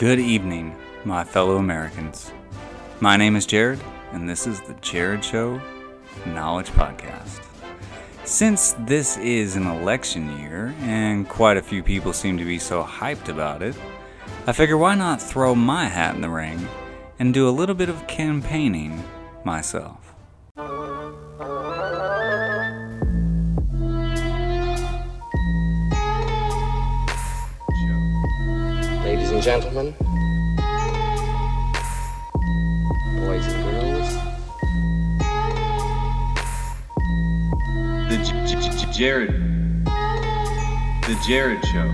Good evening, my fellow Americans. My name is Jarred, and this is the Jarred Show Knowledge Podcast. Since this is an election year, and quite a few people seem to be so hyped about it, I figure why not throw my hat in the ring and do a little bit of campaigning myself. And gentlemen, boys and girls, The J- J- J- Jarred. The Jarred Show.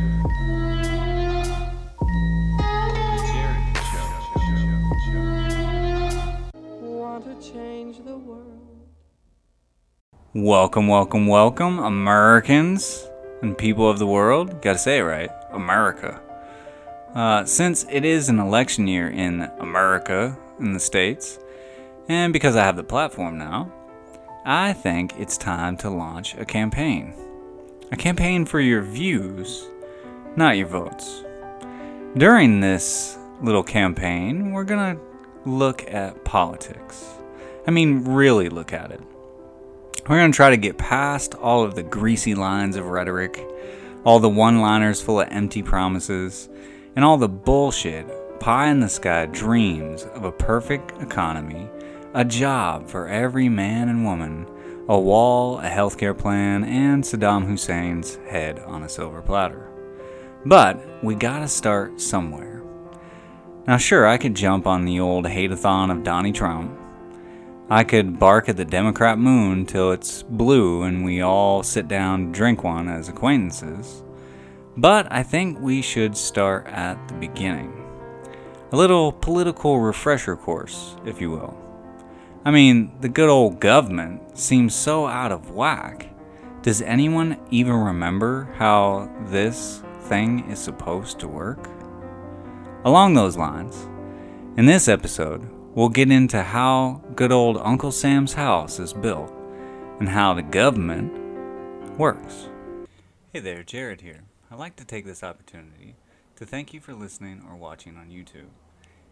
The Jarred Show. want to change the world. Welcome, welcome, welcome, Americans and people of the world. Gotta say it right, America. Uh, since it is an election year in America, in the States, and because I have the platform now, I think it's time to launch a campaign. A campaign for your views, not your votes. During this little campaign, we're gonna look at politics. I mean, really look at it. We're going to try to get past all of the greasy lines of rhetoric, all the one liners full of empty promises, and all the bullshit, pie in the sky dreams of a perfect economy, a job for every man and woman, a wall, a healthcare plan, and Saddam Hussein's head on a silver platter. But we gotta start somewhere. Now, sure, I could jump on the old hate-a-thon of Donnie Trump. I could bark at the Democrat moon till it's blue and we all sit down drink one as acquaintances. But I think we should start at the beginning. A little political refresher course, if you will. I mean, the good old government seems so out of whack. Does anyone even remember how this thing is supposed to work? Along those lines, in this episode, we'll get into how good old Uncle Sam's house is built and how the government works. Hey there, Jarred here. I'd like to take this opportunity to thank you for listening or watching on YouTube.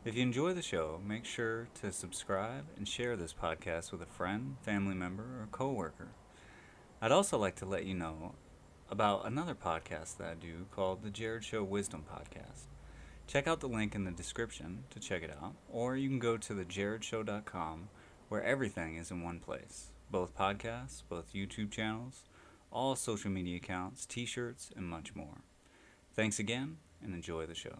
If you enjoy the show, make sure to subscribe and share this podcast with a friend, family member, or coworker. I'd also like to let you know about another podcast that I do called the Jarred Show Wisdom Podcast. Check out the link in the description to check it out, or you can go to thejarredshow.com where everything is in one place both podcasts, both YouTube channels, all social media accounts, t shirts, and much more. Thanks again, and enjoy the show.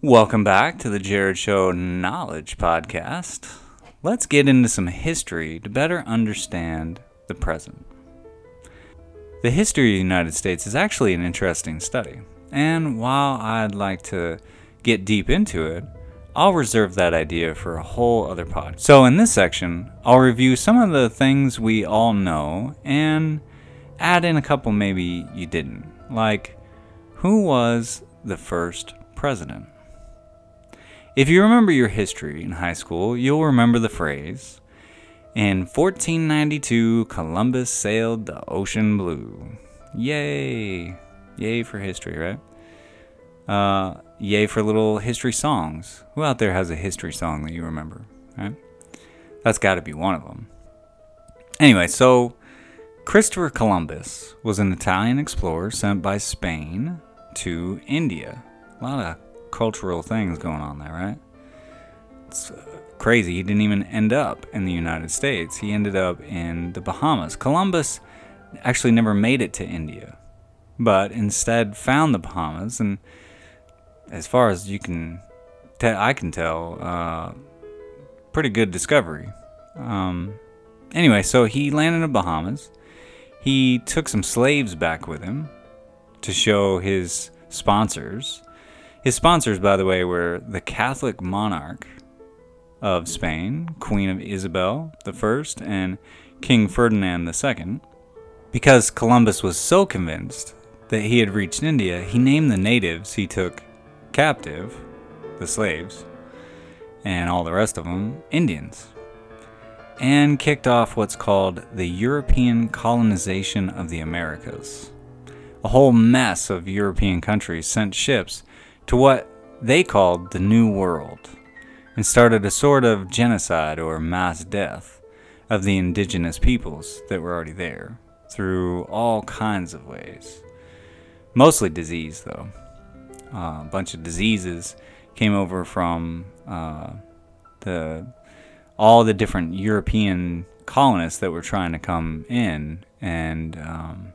Welcome back to the Jarred Show Knowledge Podcast. Let's get into some history to better understand the present. The history of the United States is actually an interesting study, and while I'd like to get deep into it, I'll reserve that idea for a whole other pod. So, in this section, I'll review some of the things we all know and add in a couple maybe you didn't. Like, who was the first president? If you remember your history in high school, you'll remember the phrase In 1492, Columbus sailed the ocean blue. Yay! Yay for history, right? Uh, yay for little history songs. Who out there has a history song that you remember, right? That's got to be one of them. Anyway, so Christopher Columbus was an Italian explorer sent by Spain to India. A lot of cultural things going on there, right? It's uh, crazy. He didn't even end up in the United States. He ended up in the Bahamas. Columbus actually never made it to India, but instead found the Bahamas. And as far as you can, te- I can tell, uh, pretty good discovery. Um, anyway, so he landed in the Bahamas. He took some slaves back with him to show his sponsors. His sponsors, by the way, were the Catholic monarch of Spain, Queen of Isabel I, and King Ferdinand II. Because Columbus was so convinced that he had reached India, he named the natives he took captive, the slaves, and all the rest of them, Indians, and kicked off what's called the European colonization of the Americas. A whole mess of European countries sent ships to what they called the New World and started a sort of genocide or mass death of the indigenous peoples that were already there through all kinds of ways. Mostly disease, though. Uh, a bunch of diseases came over from uh, the all the different European colonists that were trying to come in, and um,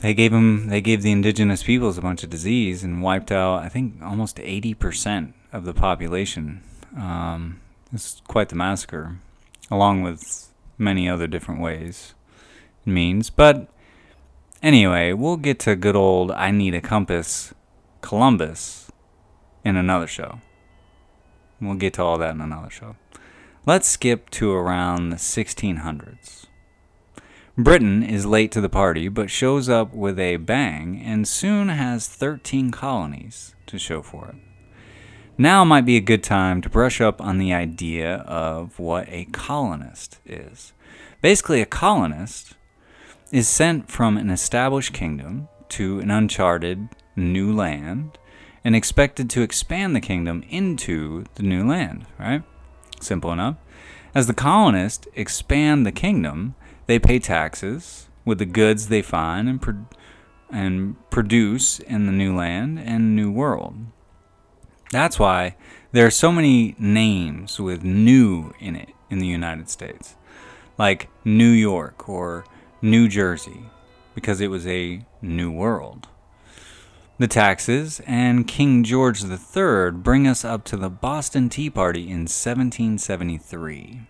they gave them they gave the indigenous peoples a bunch of disease and wiped out I think almost eighty percent of the population. Um, it's quite the massacre, along with many other different ways and means. But anyway, we'll get to good old I need a compass, Columbus, in another show. We'll get to all that in another show. Let's skip to around the 1600s. Britain is late to the party, but shows up with a bang and soon has 13 colonies to show for it. Now might be a good time to brush up on the idea of what a colonist is. Basically, a colonist is sent from an established kingdom to an uncharted new land and expected to expand the kingdom into the new land, right? Simple enough. As the colonists expand the kingdom, they pay taxes with the goods they find and, pro- and produce in the new land and new world. That's why there are so many names with new in it in the United States, like New York or New Jersey, because it was a new world. The taxes and King George III bring us up to the Boston Tea Party in 1773.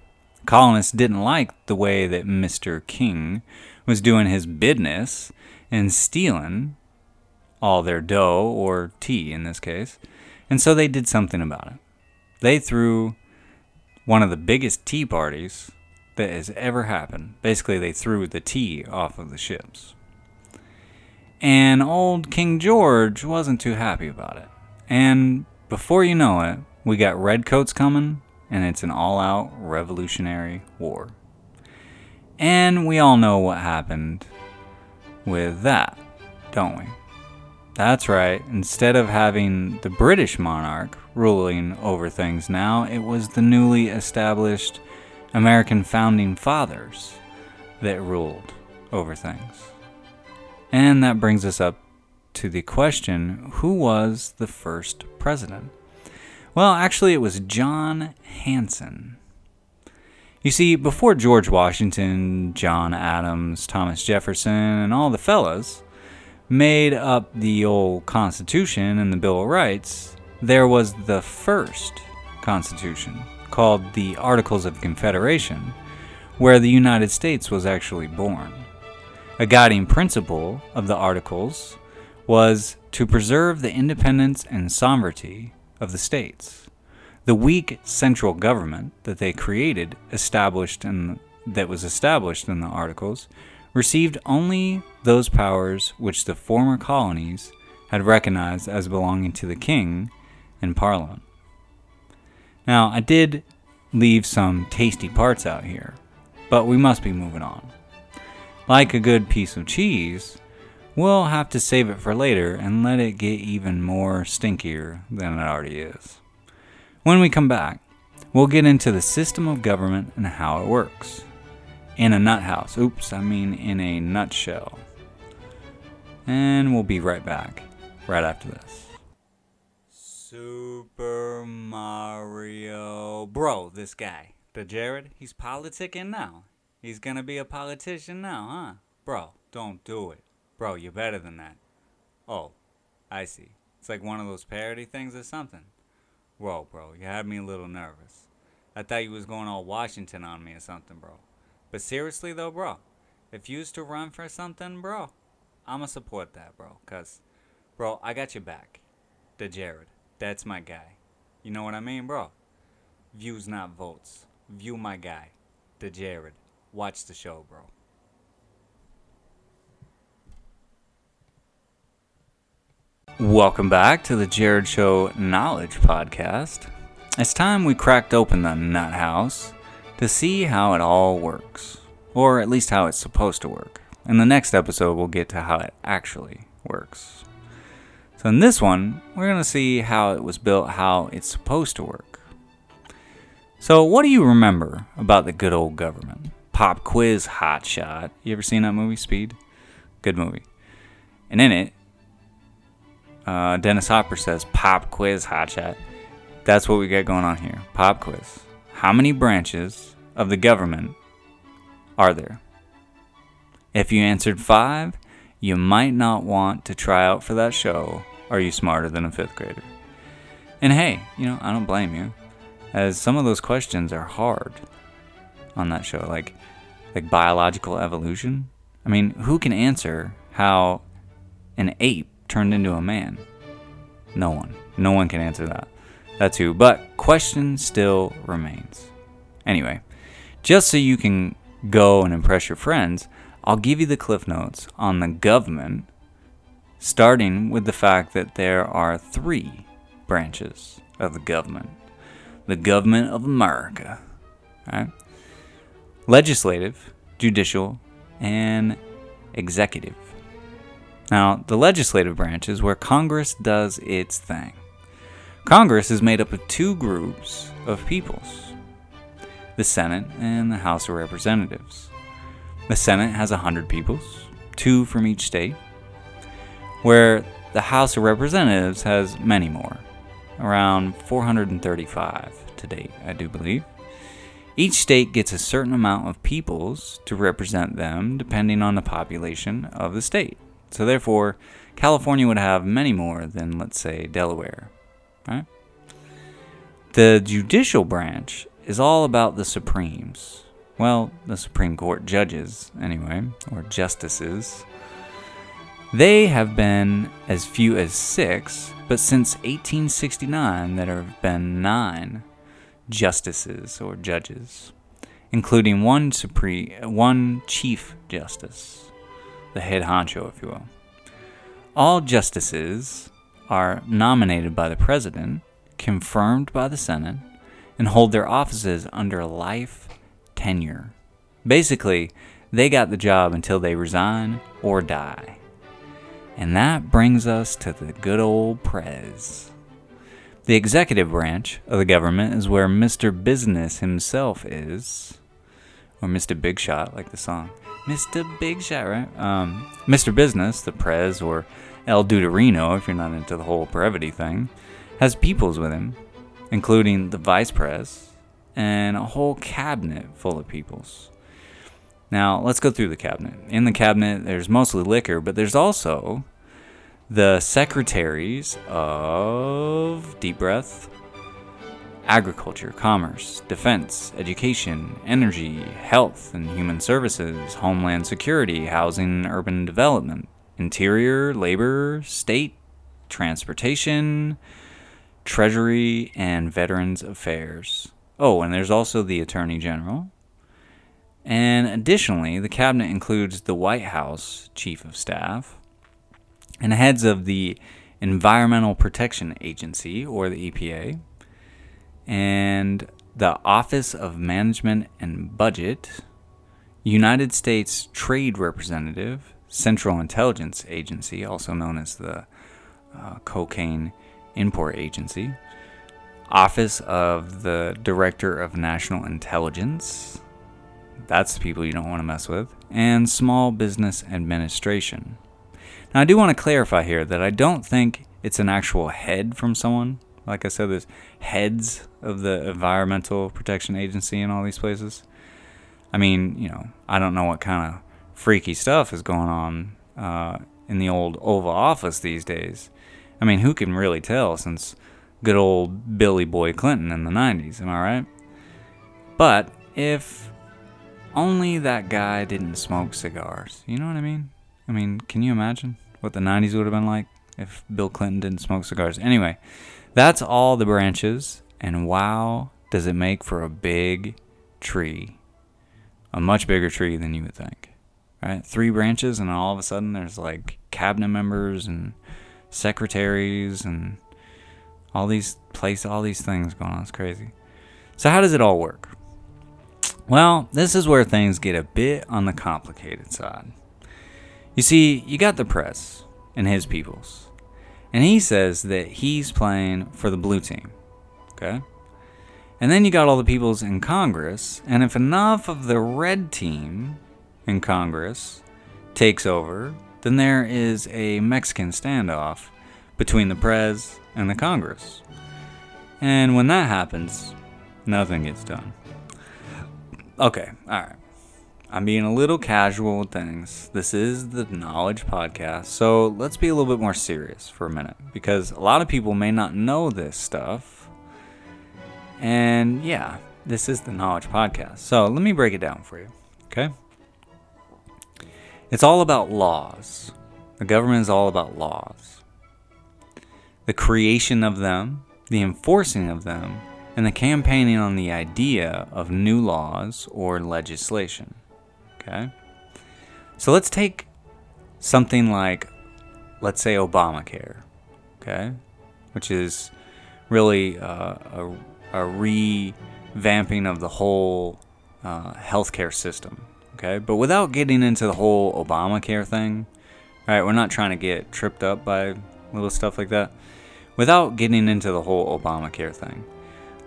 Colonists didn't like the way that Mr. King was doing his business and stealing all their dough, or tea in this case, and so they did something about it. They threw one of the biggest tea parties that has ever happened. Basically, they threw the tea off of the ships. And old King George wasn't too happy about it. And before you know it, we got redcoats coming, and it's an all out revolutionary war. And we all know what happened with that, don't we? That's right, instead of having the British monarch ruling over things now, it was the newly established American founding fathers that ruled over things. And that brings us up to the question who was the first president? Well, actually, it was John Hanson. You see, before George Washington, John Adams, Thomas Jefferson, and all the fellas made up the old Constitution and the Bill of Rights, there was the first Constitution, called the Articles of Confederation, where the United States was actually born. A guiding principle of the Articles was to preserve the independence and sovereignty of the states. The weak central government that they created, established in that was established in the Articles, received only those powers which the former colonies had recognized as belonging to the king and parliament. Now, I did leave some tasty parts out here, but we must be moving on. Like a good piece of cheese, we'll have to save it for later and let it get even more stinkier than it already is. When we come back, we'll get into the system of government and how it works. In a nut house. Oops, I mean in a nutshell. And we'll be right back, right after this. Super Mario. Bro, this guy, the Jarred, he's politicking now. He's gonna be a politician now, huh? Bro, don't do it. Bro, you're better than that. Oh, I see. It's like one of those parody things or something. Whoa, bro, you had me a little nervous. I thought you was going all Washington on me or something, bro. But seriously though, bro, if you used to run for something, bro, I'ma support that, bro. Cause, bro, I got your back. The Jarred, that's my guy. You know what I mean, bro? Views not votes. View my guy, the Jarred. Watch the show, bro. Welcome back to the Jarred Show Knowledge Podcast. It's time we cracked open the nut house to see how it all works, or at least how it's supposed to work. In the next episode, we'll get to how it actually works. So, in this one, we're going to see how it was built, how it's supposed to work. So, what do you remember about the good old government? Pop quiz hot shot. You ever seen that movie, Speed? Good movie. And in it, uh, Dennis Hopper says, Pop quiz hot shot. That's what we got going on here. Pop quiz. How many branches of the government are there? If you answered five, you might not want to try out for that show. Are you smarter than a fifth grader? And hey, you know, I don't blame you, as some of those questions are hard on that show, like like biological evolution. I mean, who can answer how an ape turned into a man? No one. No one can answer that. That's who. But question still remains. Anyway, just so you can go and impress your friends, I'll give you the cliff notes on the government, starting with the fact that there are three branches of the government the government of America. Right? Legislative, judicial, and executive. Now, the legislative branch is where Congress does its thing. Congress is made up of two groups of peoples the Senate and the House of Representatives. The Senate has 100 peoples, two from each state, where the House of Representatives has many more, around 435 to date, I do believe. Each state gets a certain amount of peoples to represent them depending on the population of the state. So, therefore, California would have many more than, let's say, Delaware. Right? The judicial branch is all about the Supremes. Well, the Supreme Court judges, anyway, or justices. They have been as few as six, but since 1869, there have been nine justices or judges, including one supreme, one chief justice, the head honcho, if you will. All justices are nominated by the president, confirmed by the Senate, and hold their offices under life tenure. Basically, they got the job until they resign or die. And that brings us to the good old Prez. The executive branch of the government is where Mr. Business himself is. Or Mr. Big Shot, like the song. Mr. Big Shot, right? Um, Mr. Business, the Prez, or El Duderino, if you're not into the whole brevity thing, has peoples with him including the vice prez and a whole cabinet full of peoples. Now, let's go through the cabinet. In the cabinet, there's mostly liquor, but there's also the secretaries of deep breath, agriculture, commerce, defense, education, energy, health and human services, homeland security, housing and urban development, interior, labor, state, transportation, Treasury, and Veterans Affairs. Oh, and there's also the Attorney General. And additionally, the cabinet includes the White House Chief of Staff and heads of the Environmental Protection Agency, or the EPA, and the Office of Management and Budget, United States Trade Representative, Central Intelligence Agency, also known as the uh, Cocaine Import Agency, Office of the Director of National Intelligence. That's the people you don't want to mess with. And Small Business Administration. Now, I do want to clarify here that I don't think it's an actual head from someone. Like I said, there's heads of the Environmental Protection Agency in all these places. I mean, you know, I don't know what kind of freaky stuff is going on uh, in the old Oval Office these days. I mean, who can really tell since good old Billy Boy Clinton in the 90s, am I right? But if only that guy didn't smoke cigars, you know what I mean? I mean, can you imagine what the 90s would have been like if Bill Clinton didn't smoke cigars? Anyway, that's all the branches, and wow, does it make for a big tree. A much bigger tree than you would think. Right? Three branches, and all of a sudden there's like cabinet members and secretaries and all these place all these things going on. It's crazy. So how does it all work? Well, this is where things get a bit on the complicated side. You see, you got the press and his peoples, And he says that he's playing for the blue team. Okay? And then you got all the peoples in Congress, and if enough of the red team in Congress takes over, then there is a Mexican standoff between the Prez and the Congress. And when that happens, nothing gets done. Okay, alright. I'm being a little casual with things. This is the Knowledge Podcast, so let's be a little bit more serious for a minute because a lot of people may not know this stuff. And yeah, this is the Knowledge Podcast. So let me break it down for you, okay? It's all about laws. The government is all about laws. The creation of them, the enforcing of them, and the campaigning on the idea of new laws or legislation. Okay? So let's take something like, let's say, Obamacare, okay? Which is really uh, a, a revamping of the whole uh, healthcare system, okay? But without getting into the whole Obamacare thing, right? We're not trying to get tripped up by little stuff like that. Without getting into the whole Obamacare thing,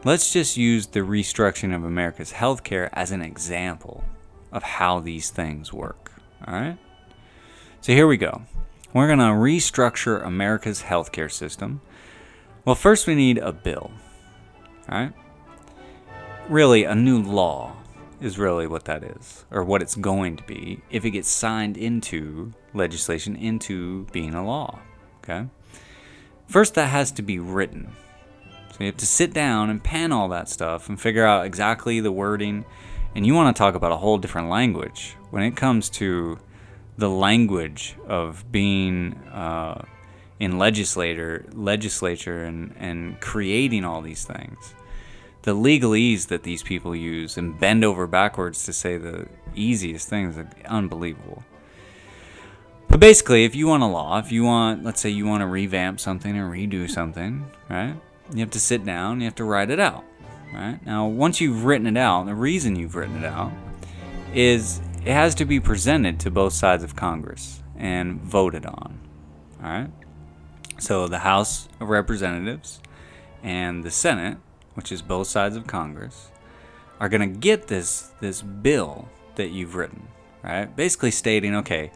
let's just use the restructuring of America's healthcare as an example, of how these things work. All right? So here we go. We're going to restructure America's healthcare system. Well, first we need a bill. All right? Really, a new law is really what that is, or what it's going to be if it gets signed into legislation, into being a law. Okay? First, that has to be written. So you have to sit down and pen all that stuff and figure out exactly the wording and you want to talk about a whole different language when it comes to the language of being uh, in legislator, legislature and, and creating all these things. The legalese that these people use and bend over backwards to say the easiest things are unbelievable. But basically, if you want a law, if you want, let's say you want to revamp something or redo something, right? You have to sit down, you have to write it out right? Now, once you've written it out, the reason you've written it out is it has to be presented to both sides of Congress and voted on, all right? So the House of Representatives and the Senate, which is both sides of Congress, are going to get this this bill that you've written, right? Basically stating, okay,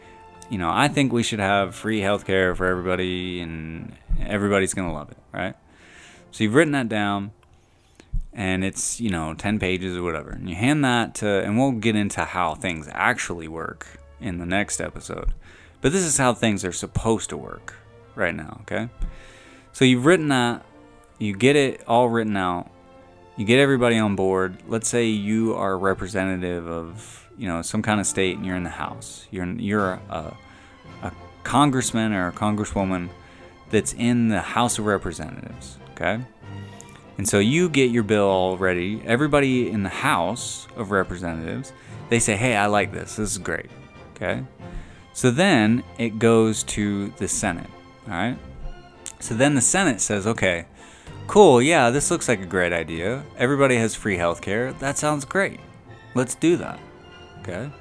you know, I think we should have free healthcare for everybody and everybody's going to love it, right? So you've written that down and it's you know 10 pages or whatever. And you hand that to and we'll get into how things actually work in the next episode. But this is how things are supposed to work right now okay? So you've written that you get it all written out you get everybody on board. Let's say you are a representative of you know some kind of state and you're in the house. You're you're a, a congressman or a congresswoman that's in the house of representatives okay and so you get your bill all ready. Everybody in the House of Representatives, they say, hey, I like this. This is great. Okay? So then it goes to the Senate. All right? So then the Senate says, okay, cool. Yeah, this looks like a great idea. Everybody has free healthcare. That sounds great. Let's do that. Okay?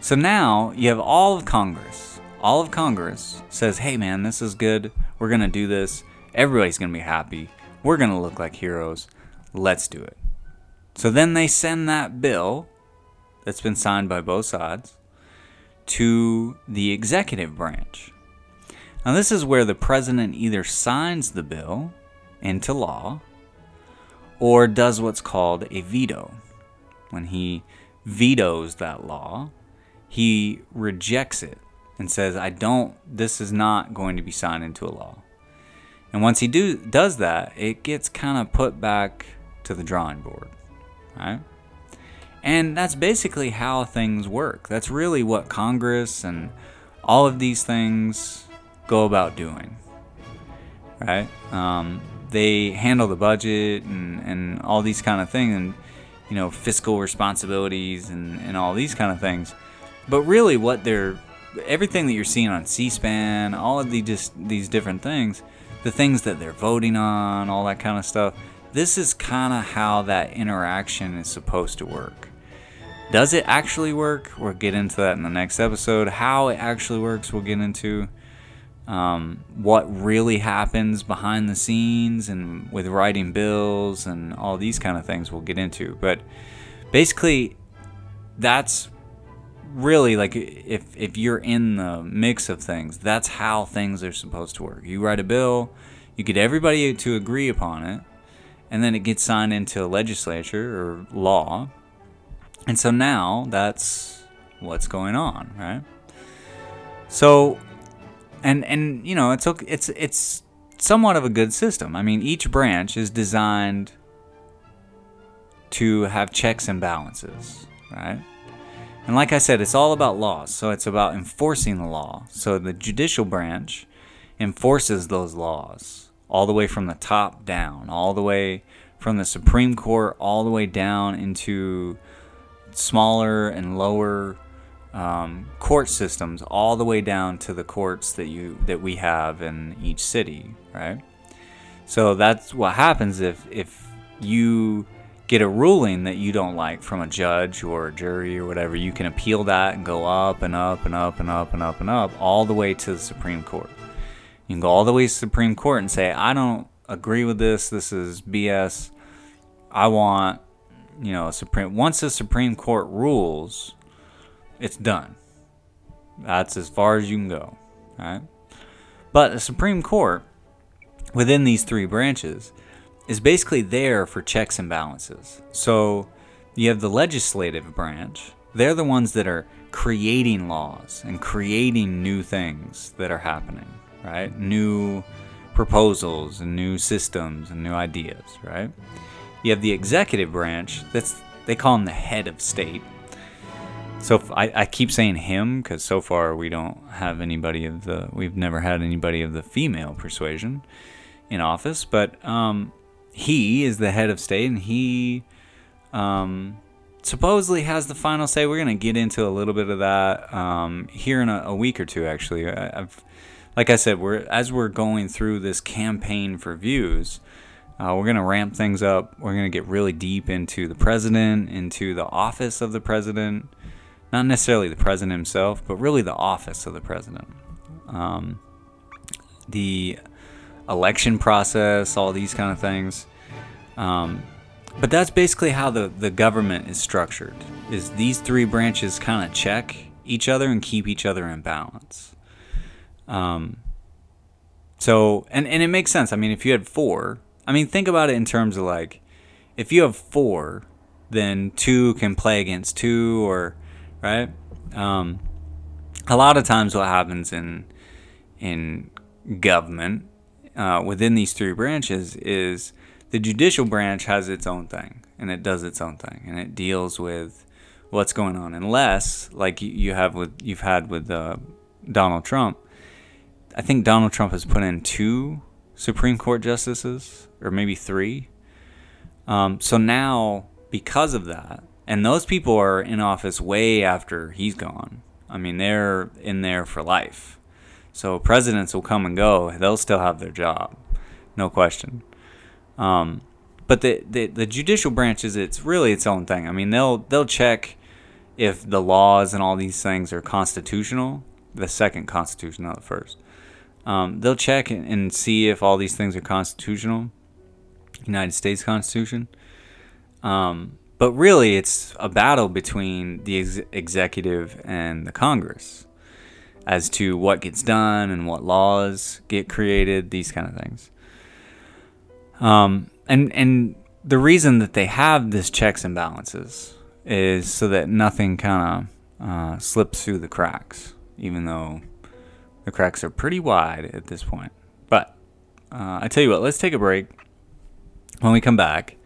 So now you have all of Congress. All of Congress says, hey, man, this is good. We're going to do this. Everybody's going to be happy we're going to look like heroes. Let's do it. So then they send that bill that's been signed by both sides to the executive branch. Now, this is where the president either signs the bill into law or does what's called a veto. When he vetoes that law, he rejects it and says, I don't, this is not going to be signed into a law. And once he do does that, it gets kind of put back to the drawing board, right? And that's basically how things work. That's really what Congress and all of these things go about doing, right? Um, they handle the budget and, and all these kind of things and, you know, fiscal responsibilities and, and all these kind of things. But really, what they're everything that you're seeing on C-SPAN, all of the just these different things the things that they're voting on, all that kind of stuff. This is kind of how that interaction is supposed to work. Does it actually work? We'll get into that in the next episode. How it actually works, we'll get into. um, what really happens behind the scenes and with writing bills and all these kind of things we'll get into. But basically, that's really like if if you're in the mix of things, that's how things are supposed to work. You write a bill, you get everybody to agree upon it, and then it gets signed into a legislature or law. And so now that's what's going on, right? So and and you know, it's okay, it's it's somewhat of a good system. I mean, each branch is designed to have checks and balances, right? And like I said, it's all about laws. So it's about enforcing the law. So the judicial branch enforces those laws all the way from the top down, all the way from the Supreme Court, all the way down into smaller and lower um, court systems, all the way down to the courts that you that we have in each city, right? So that's what happens if if you get a ruling that you don't like from a judge or a jury or whatever, you can appeal that and go up and up and up and up and up and up all the way to the Supreme Court. You can go all the way to the Supreme Court and say, I don't agree with this. This is BS. I want, you know, a Supreme. Once the Supreme Court rules, it's done. That's as far as you can go, right? But the Supreme Court, within these three branches, is basically there for checks and balances. So you have the legislative branch, they're the ones that are creating laws and creating new things that are happening, right? New proposals and new systems and new ideas, right? You have the executive branch, that's they call him the head of state. So I, I keep saying him because so far we don't have anybody of the we've never had anybody of the female persuasion in office, but um, he is the head of state and he um, supposedly has the final say. We're gonna get into a little bit of that um, here in a, a, week or two. Actually, I, have like I said, we're as we're going through this campaign for views. Uh, we're gonna ramp things up. We're gonna get really deep into the president, into the office of the president, not necessarily the president himself, but really the office of the president. Um, the election process, all these kind of things. Um, but that's basically how the, the government is structured. Is these three branches kind of check each other and keep each other in balance. Um, so and and it makes sense. I mean, if you had four, I mean, think about it in terms of like, if you have four, then two can play against two, or right? Um, a lot of times, what happens in in government uh, within these three branches is the judicial branch has its own thing and it does its own thing and it deals with what's going on unless like you have with you've had with uh, Donald Trump. I think Donald Trump has put in two Supreme Court justices or maybe three. Um, so now because of that, and those people are in office way after he's gone. I mean, they're in there for life. So presidents will come and go; they'll still have their job, no question. Um, but the, the the judicial branch is it's really its own thing. I mean, they'll they'll check if the laws and all these things are constitutional. The second constitution, not the first. Um, they'll check and, see if all these things are constitutional. United States Constitution. Um, but really, it's a battle between the ex- executive and the Congress as to what gets done and what laws get created, these kind of things. Um, and and the reason that they have this checks and balances is so that nothing kind of uh, slips through the cracks, even though the cracks are pretty wide at this point. But uh, I tell you what, let's take a break. When we come back,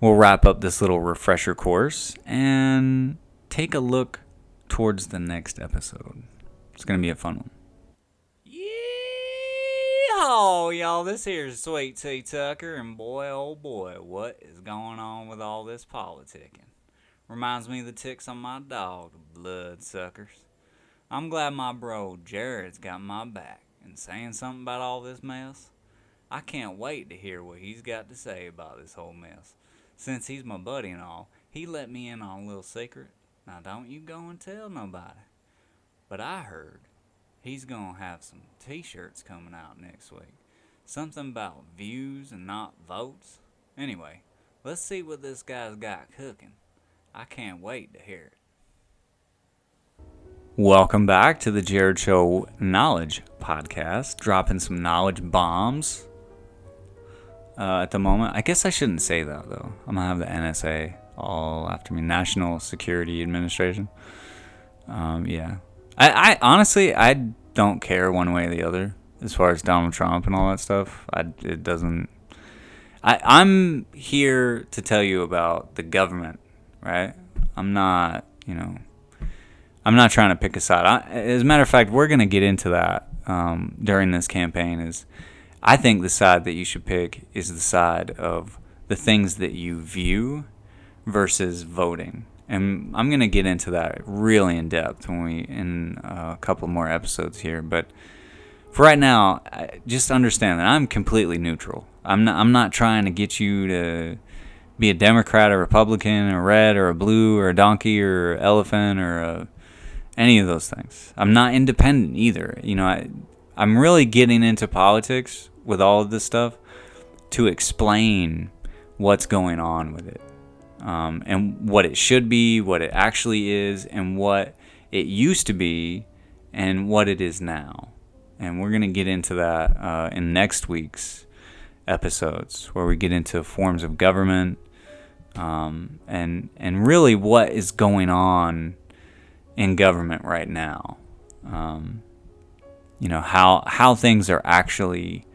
we'll wrap up this little refresher course and take a look towards the next episode. It's to be a fun one. Yeehaw, y'all. This here's Sweet Tea Tucker, and boy, oh boy, what is going on with all this politicking? Reminds me of the ticks on my dog, bloodsuckers. I'm glad my bro Jarred's got my back and saying something about all this mess. I can't wait to hear what he's got to say about this whole mess. Since he's my buddy and all, he let me in on a little secret. Now don't you go and tell nobody. But I heard he's gonna have some T-shirts coming out next week. Something about views and not votes. Anyway, let's see what this guy's got cooking. I can't wait to hear it. Welcome back to the Jarred Show Knowledge Podcast, dropping some knowledge bombs uh, at the moment. I guess I shouldn't say that though. I'm gonna have the NSA all after me, National Security Administration. Um, yeah, I, I honestly I don't care one way or the other as far as Donald Trump and all that stuff. I it doesn't. I I'm here to tell you about the government, right? I'm not, you know, I'm not trying to pick a side. I, as a matter of fact, we're gonna get into that um, during this campaign. Is I think the side that you should pick is the side of the things that you view versus voting. And I'm to get into that really in depth when we in a couple more episodes here, but for right now, just understand that I'm completely neutral. I'm not I'm not trying to get you to be a Democrat, a Republican, a red or a blue or a donkey or elephant or a, any of those things. I'm not independent either. You know, I I'm really getting into politics with all of this stuff to explain what's going on with it um, and what it should be, what it actually is, and what it used to be, and what it is now. And we're going to get into that uh, in next week's episodes, where we get into forms of government um, and and really what is going on in government right now. Um, you know how how things are actually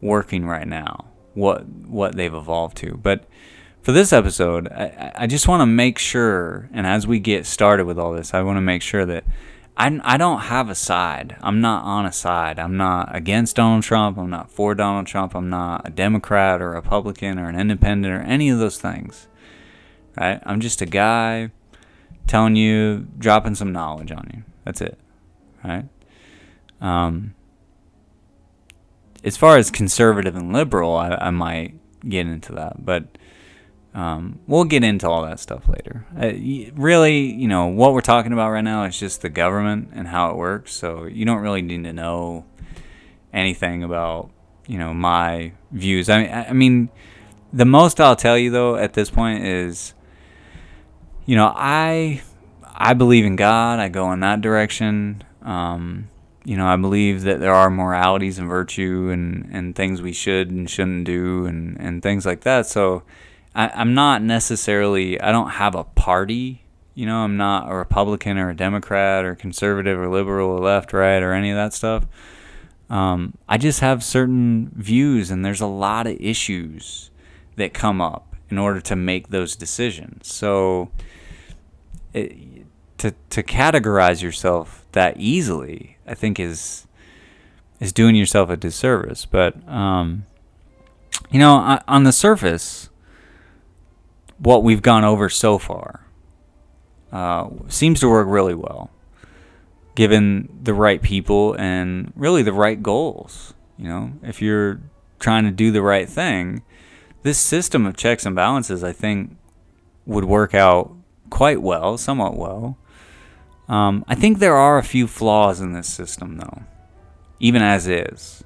working right now, what what they've evolved to, but for this episode, I, I just want to make sure, and as we get started with all this, I want to make sure that I, I don't have a side. I'm not on a side. I'm not against Donald Trump. I'm not for Donald Trump. I'm not a Democrat or a Republican or an independent or any of those things. Right? I'm just a guy telling you, dropping some knowledge on you. That's it. Right? Um, as far as conservative and liberal, I, I might get into that. But um, we'll get into all that stuff later. Uh, really, you know, what we're talking about right now is just the government and how it works. So you don't really need to know anything about, you know, my views. I mean, I mean, the most I'll tell you though at this point is, you know, I I believe in God. I go in that direction. Um, you know, I believe that there are moralities and virtue and, and things we should and shouldn't do and, and things like that. So I, am not necessarily, I don't have a party. You know, I'm not a Republican or a Democrat or conservative or liberal or left, right, or any of that stuff. Um, I just have certain views, and there's a lot of issues that come up in order to make those decisions. So, it, to to categorize yourself that easily, I think is is doing yourself a disservice. But um, you know, on the surface, what we've gone over so far uh, seems to work really well, given the right people and really the right goals. You know, if you're trying to do the right thing, this system of checks and balances, I think, would work out quite well, somewhat well. Um, I think there are a few flaws in this system, though, even as is,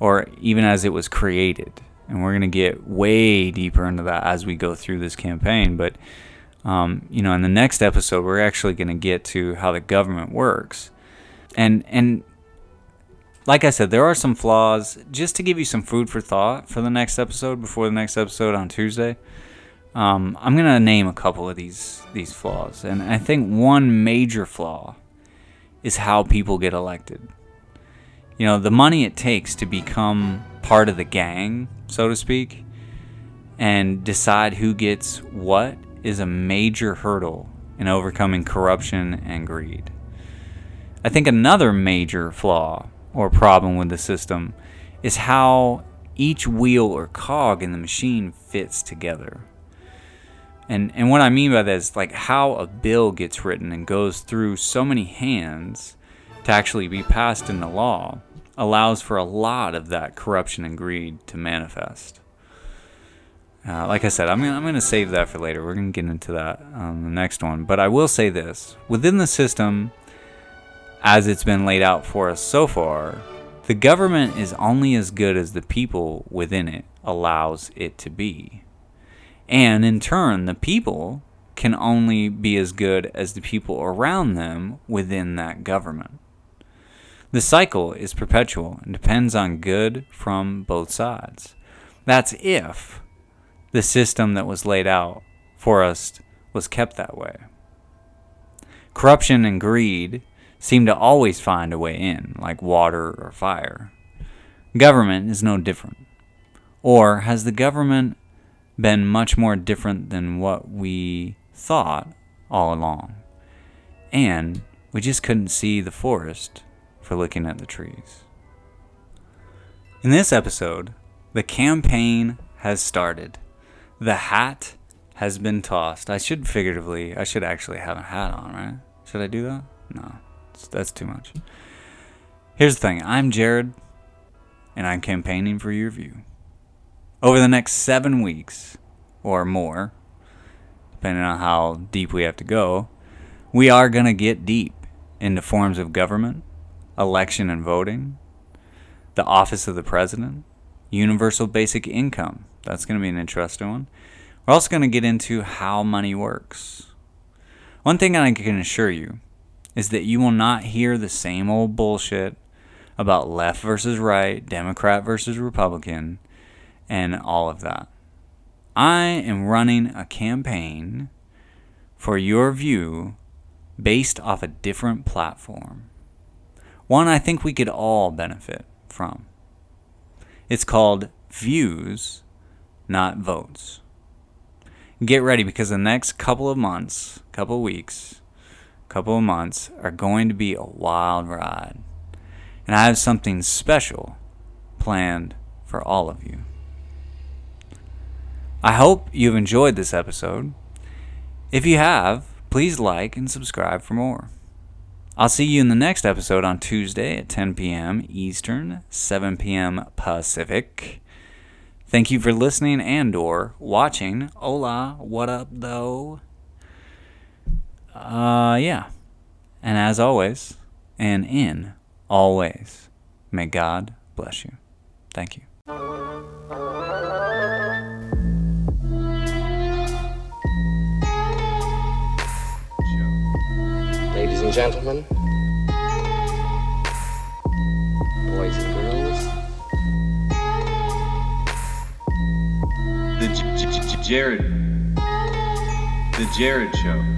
or even as it was created and we're going to get way deeper into that as we go through this campaign. But um, you know, in the next episode, we're actually going to get to how the government works, and and like I said, there are some flaws. Just to give you some food for thought for the next episode, before the next episode on Tuesday, um, I'm going to name a couple of these these flaws, and I think one major flaw is how people get elected. You know, the money it takes to become part of the gang so to speak, and decide who gets what is a major hurdle in overcoming corruption and greed. I think another major flaw or problem with the system is how each wheel or cog in the machine fits together. And and what I mean by that is like how a bill gets written and goes through so many hands to actually be passed into law allows for a lot of that corruption and greed to manifest. Uh, like I said, I'm I'm gonna save that for later. We're gonna get into that on the next one. But I will say this: within the system, as it's been laid out for us so far, the government is only as good as the people within it allows it to be. And in turn, the people can only be as good as the people around them within that government. The cycle is perpetual and depends on good from both sides. That's if the system that was laid out for us was kept that way. Corruption and greed seem to always find a way in, like water or fire. Government is no different. Or has the government been much more different than what we thought all along? And we just couldn't see the forest for looking at the trees. In this episode, the campaign has started. The hat has been tossed. I should figuratively, I should actually have a hat on, right? Should I do that? No, that's too much. Here's the thing I'm Jarred, and I'm campaigning for your view. Over the next seven weeks, or more, depending on how deep we have to go, we are going to get deep into forms of government, election and voting, the office of the president, universal basic income. That's going to be an interesting one. We're also going to get into how money works. One thing I can assure you is that you will not hear the same old bullshit about left versus right, Democrat versus Republican, and all of that. I am running a campaign for your view based off a different platform. One I think we could all benefit from. It's called Views, Not Votes get ready because the next couple of months, couple weeks, couple of months are going to be a wild ride. And I have something special planned for all of you. I hope you've enjoyed this episode. If you have, please like and subscribe for more. I'll see you in the next episode on Tuesday at 10 p.m. Eastern, 7 p.m. Pacific. Thank you for listening and or watching. Hola, what up though? Uh yeah. And as always, and in always, may God bless you. Thank you. Ladies and gentlemen, boys and girls, The J- J- J- Jarred. The Jarred Show.